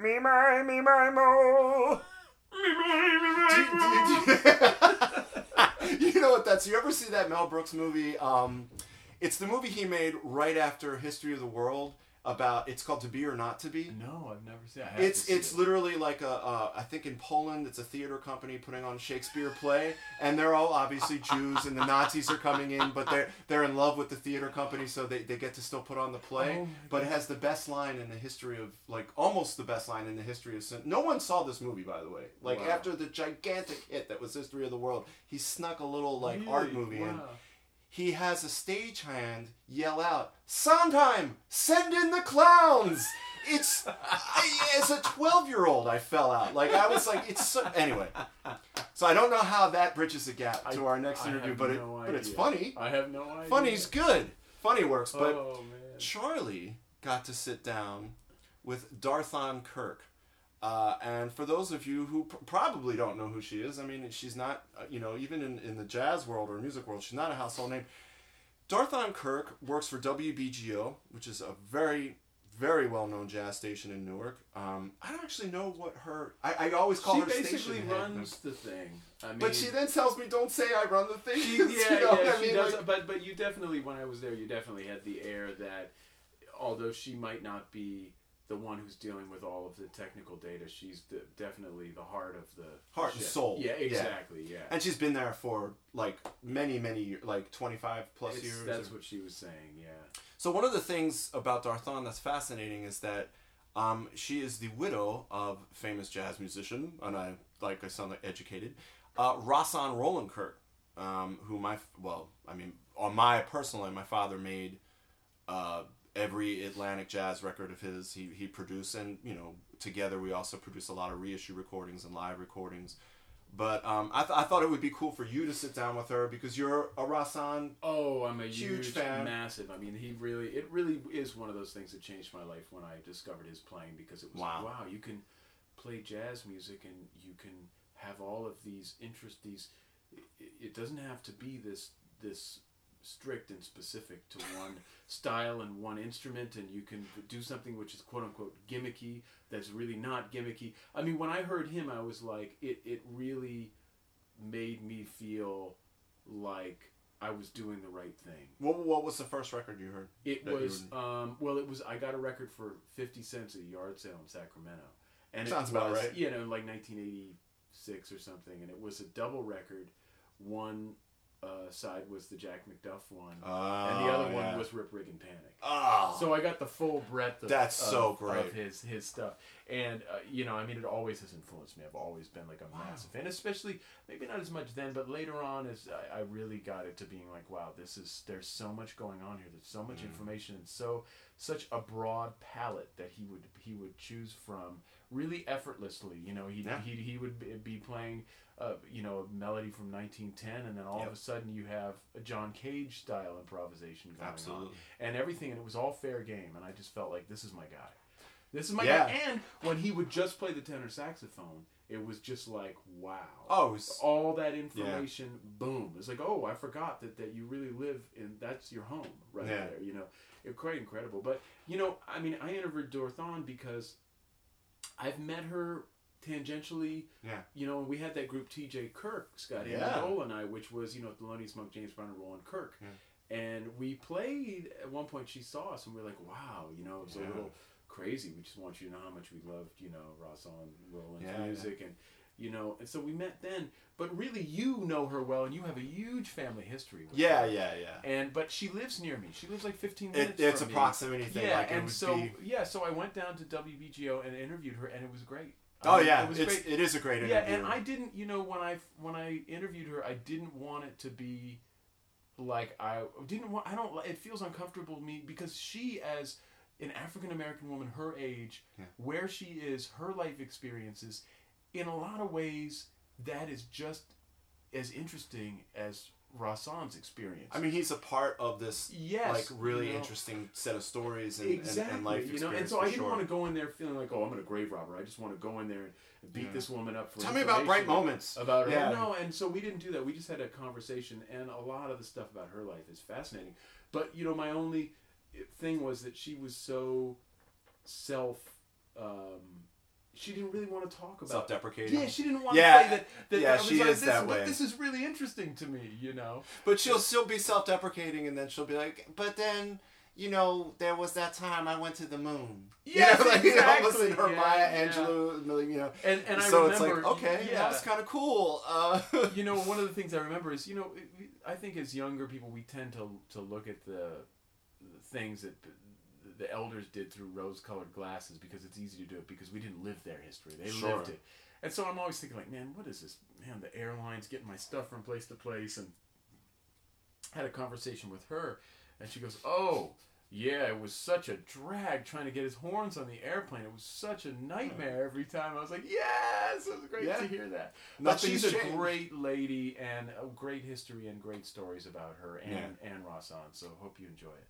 me my me my mo. Me my me my mo. you know what that's? You ever see that Mel Brooks movie? Um, it's the movie he made right after History of the World about. It's called To Be or Not to Be. No, I've never seen. it. It's it's it. literally like a uh, I think in Poland it's a theater company putting on a Shakespeare play and they're all obviously Jews and the Nazis are coming in but they're they're in love with the theater company so they, they get to still put on the play Oh but it has the best line in the history of like almost the best line in the history of sin. No one saw this movie by the way. Like Wow. after the gigantic hit that was History of the World, he snuck a little like art Really? movie in Wow. He has a stagehand yell out, Sondheim, send in the clowns! It's I- as a 12 year old, I fell out. Like, I was like, it's so. Anyway. So I don't know how that bridges the gap to I- our next I interview, but, it, but it's funny. I have no idea. Funny's good. Funny works, but oh man. Charlie got to sit down with Dorthaan Kirk. Uh, and for those of you who pr- probably don't know who she is, I mean, she's not, uh, you know, even in, in the jazz world or music world, she's not a household name. Dorthaan Kirk works for WBGO, which is a very, very well known jazz station in Newark. Um, I don't actually know what her. I, I always call she her basically station head, runs the thing. I mean, But she then tells me, don't say I run the thing. She, You yeah, know what yeah, I mean? does. Like- but but you definitely, when I was there, you definitely had the air that, although she might not be the one who's dealing with all of the technical data, she's de- definitely the heart of the Heart and soul. Yeah, Yeah. exactly. Yeah, And she's been there for like many, many years, like 25 plus It's- years. That's or- what she was saying. Yeah. So one of the things about Dorthaan that's fascinating is that um, she is the widow of famous jazz musician, and I like I sound like educated, uh, Rahsaan Roland Kirk, um, who my well, I mean, on my personally, my father made uh, every Atlantic jazz record of his. He he produced, and you know, together we also produce a lot of reissue recordings and live recordings. But um, I, th- I thought it would be cool for you to sit down with her because you're a Rahsaan Oh, I'm a Huge huge, fan. massive. I mean, he really, it really is one of those things that changed my life when I discovered his playing because it was Wow. wow, you can play jazz music and you can have all of these interest. These, it, it doesn't have to be this this strict and specific to one style and one instrument, and you can do something which is quote unquote gimmicky that's really not gimmicky. I mean, when I heard him, I was like, it it really made me feel like I was doing the right thing. What, what was the first record you heard? It was would- um, well, it was I got a record for fifty cents at a yard sale in Sacramento, and Sounds it about was right. you know like nineteen eighty six or something, and it was a double record. One uh, side was the Jack McDuff one, and the other Oh, yeah. one was Rip Rig and Panic. Oh, So I got the full breadth of, That's of, so great. of his his stuff, and uh, you know, I mean, it always has influenced me. I've always been like a massive fan, especially maybe not as much then, but later on, as I, I really got it to being like, wow, this is there's so much going on here. There's so Mm. much information and so such a broad palette that he would he would choose from really effortlessly. You know, he Yeah. he he would be- playing. Uh, you know, a melody from 1910, and then all Yep. of a sudden you have a John Cage style improvisation going on and everything, and it was all fair game. And I just felt like this is my guy. This is my Yeah. guy. And when he would just play the tenor saxophone, it was just like wow. Oh, was- all that information, boom. It's like oh, I forgot that that you really live in that's your home right Yeah. there. You know, it quite incredible. But you know, I mean, I interviewed Dorthaan because I've met her tangentially yeah. you know, we had that group T.J. Kirk, Scott Yeah. Amendola and I, which was, you know, Thelonious Monk, James Brown, and Roland Kirk. And we played, at one point she saw us and we were like, wow, you know, it was Yeah. a little crazy. We just want you to know how much we loved, you know, Rahsaan Roland's Yeah, music. And, you know, and so we met then. But really, you know her well and you have a huge family history with Yeah, her. yeah, yeah. And but she lives near me. She lives like 15 It, minutes. it's a me. proximity thing. Yeah, like it and so be. yeah, so I went down to WBGO and interviewed her, and it was great. Oh mean, yeah, it was it's great. it is a great interview. Yeah, and I didn't, you know, when I when I interviewed her, I didn't want it to be like I didn't want. I don't. It feels uncomfortable to me because she, as an African American woman, her age, Yeah. where she is, her life experiences, in a lot of ways, that is just as interesting as Rahsaan's experience. I mean, he's a part of this Yes, like really you know. interesting set of stories and, exactly, and, and life you know, and so I didn't sure. want to go in there feeling like, oh, I'm gonna grave robber. I just want to go in there and beat Yeah. this woman up for. Tell me about bright moments. about her. Yeah. No, and so we didn't do that. We just had a conversation, and a lot of the stuff about her life is fascinating. But you know, my only thing was that she was so self. Um, she didn't really want to talk about. Self-deprecating. Yeah, she didn't want Yeah, to say that. that yeah, she like, is this, that way. This is really interesting to me, you know. But she'll still be self-deprecating, and then she'll be like, "But then, you know, there was that time I went to the moon." Yes, you know, like, exactly, her yeah, Maya yeah. Angelou, you know. And and I so remember, it's like, okay, yeah, that was kind of cool. Uh, you know, one of the things I remember is, you know, I think as younger people, we tend to to look at the things that the, elders did through rose-colored glasses because it's easy to do it because we didn't live their history; they Sure. lived it. And so I'm always thinking, like, man, what is this? Man, the airlines getting my stuff from place to place, and I had a conversation with her, and she goes, "Oh." Yeah, it was such a drag trying to get his horns on the airplane. It was such a nightmare every time. I was like, "Yes, it was great Yeah. to hear that." But she's a changed. great lady and a great history and great stories about her and and Rahsaan. So hope you enjoy it.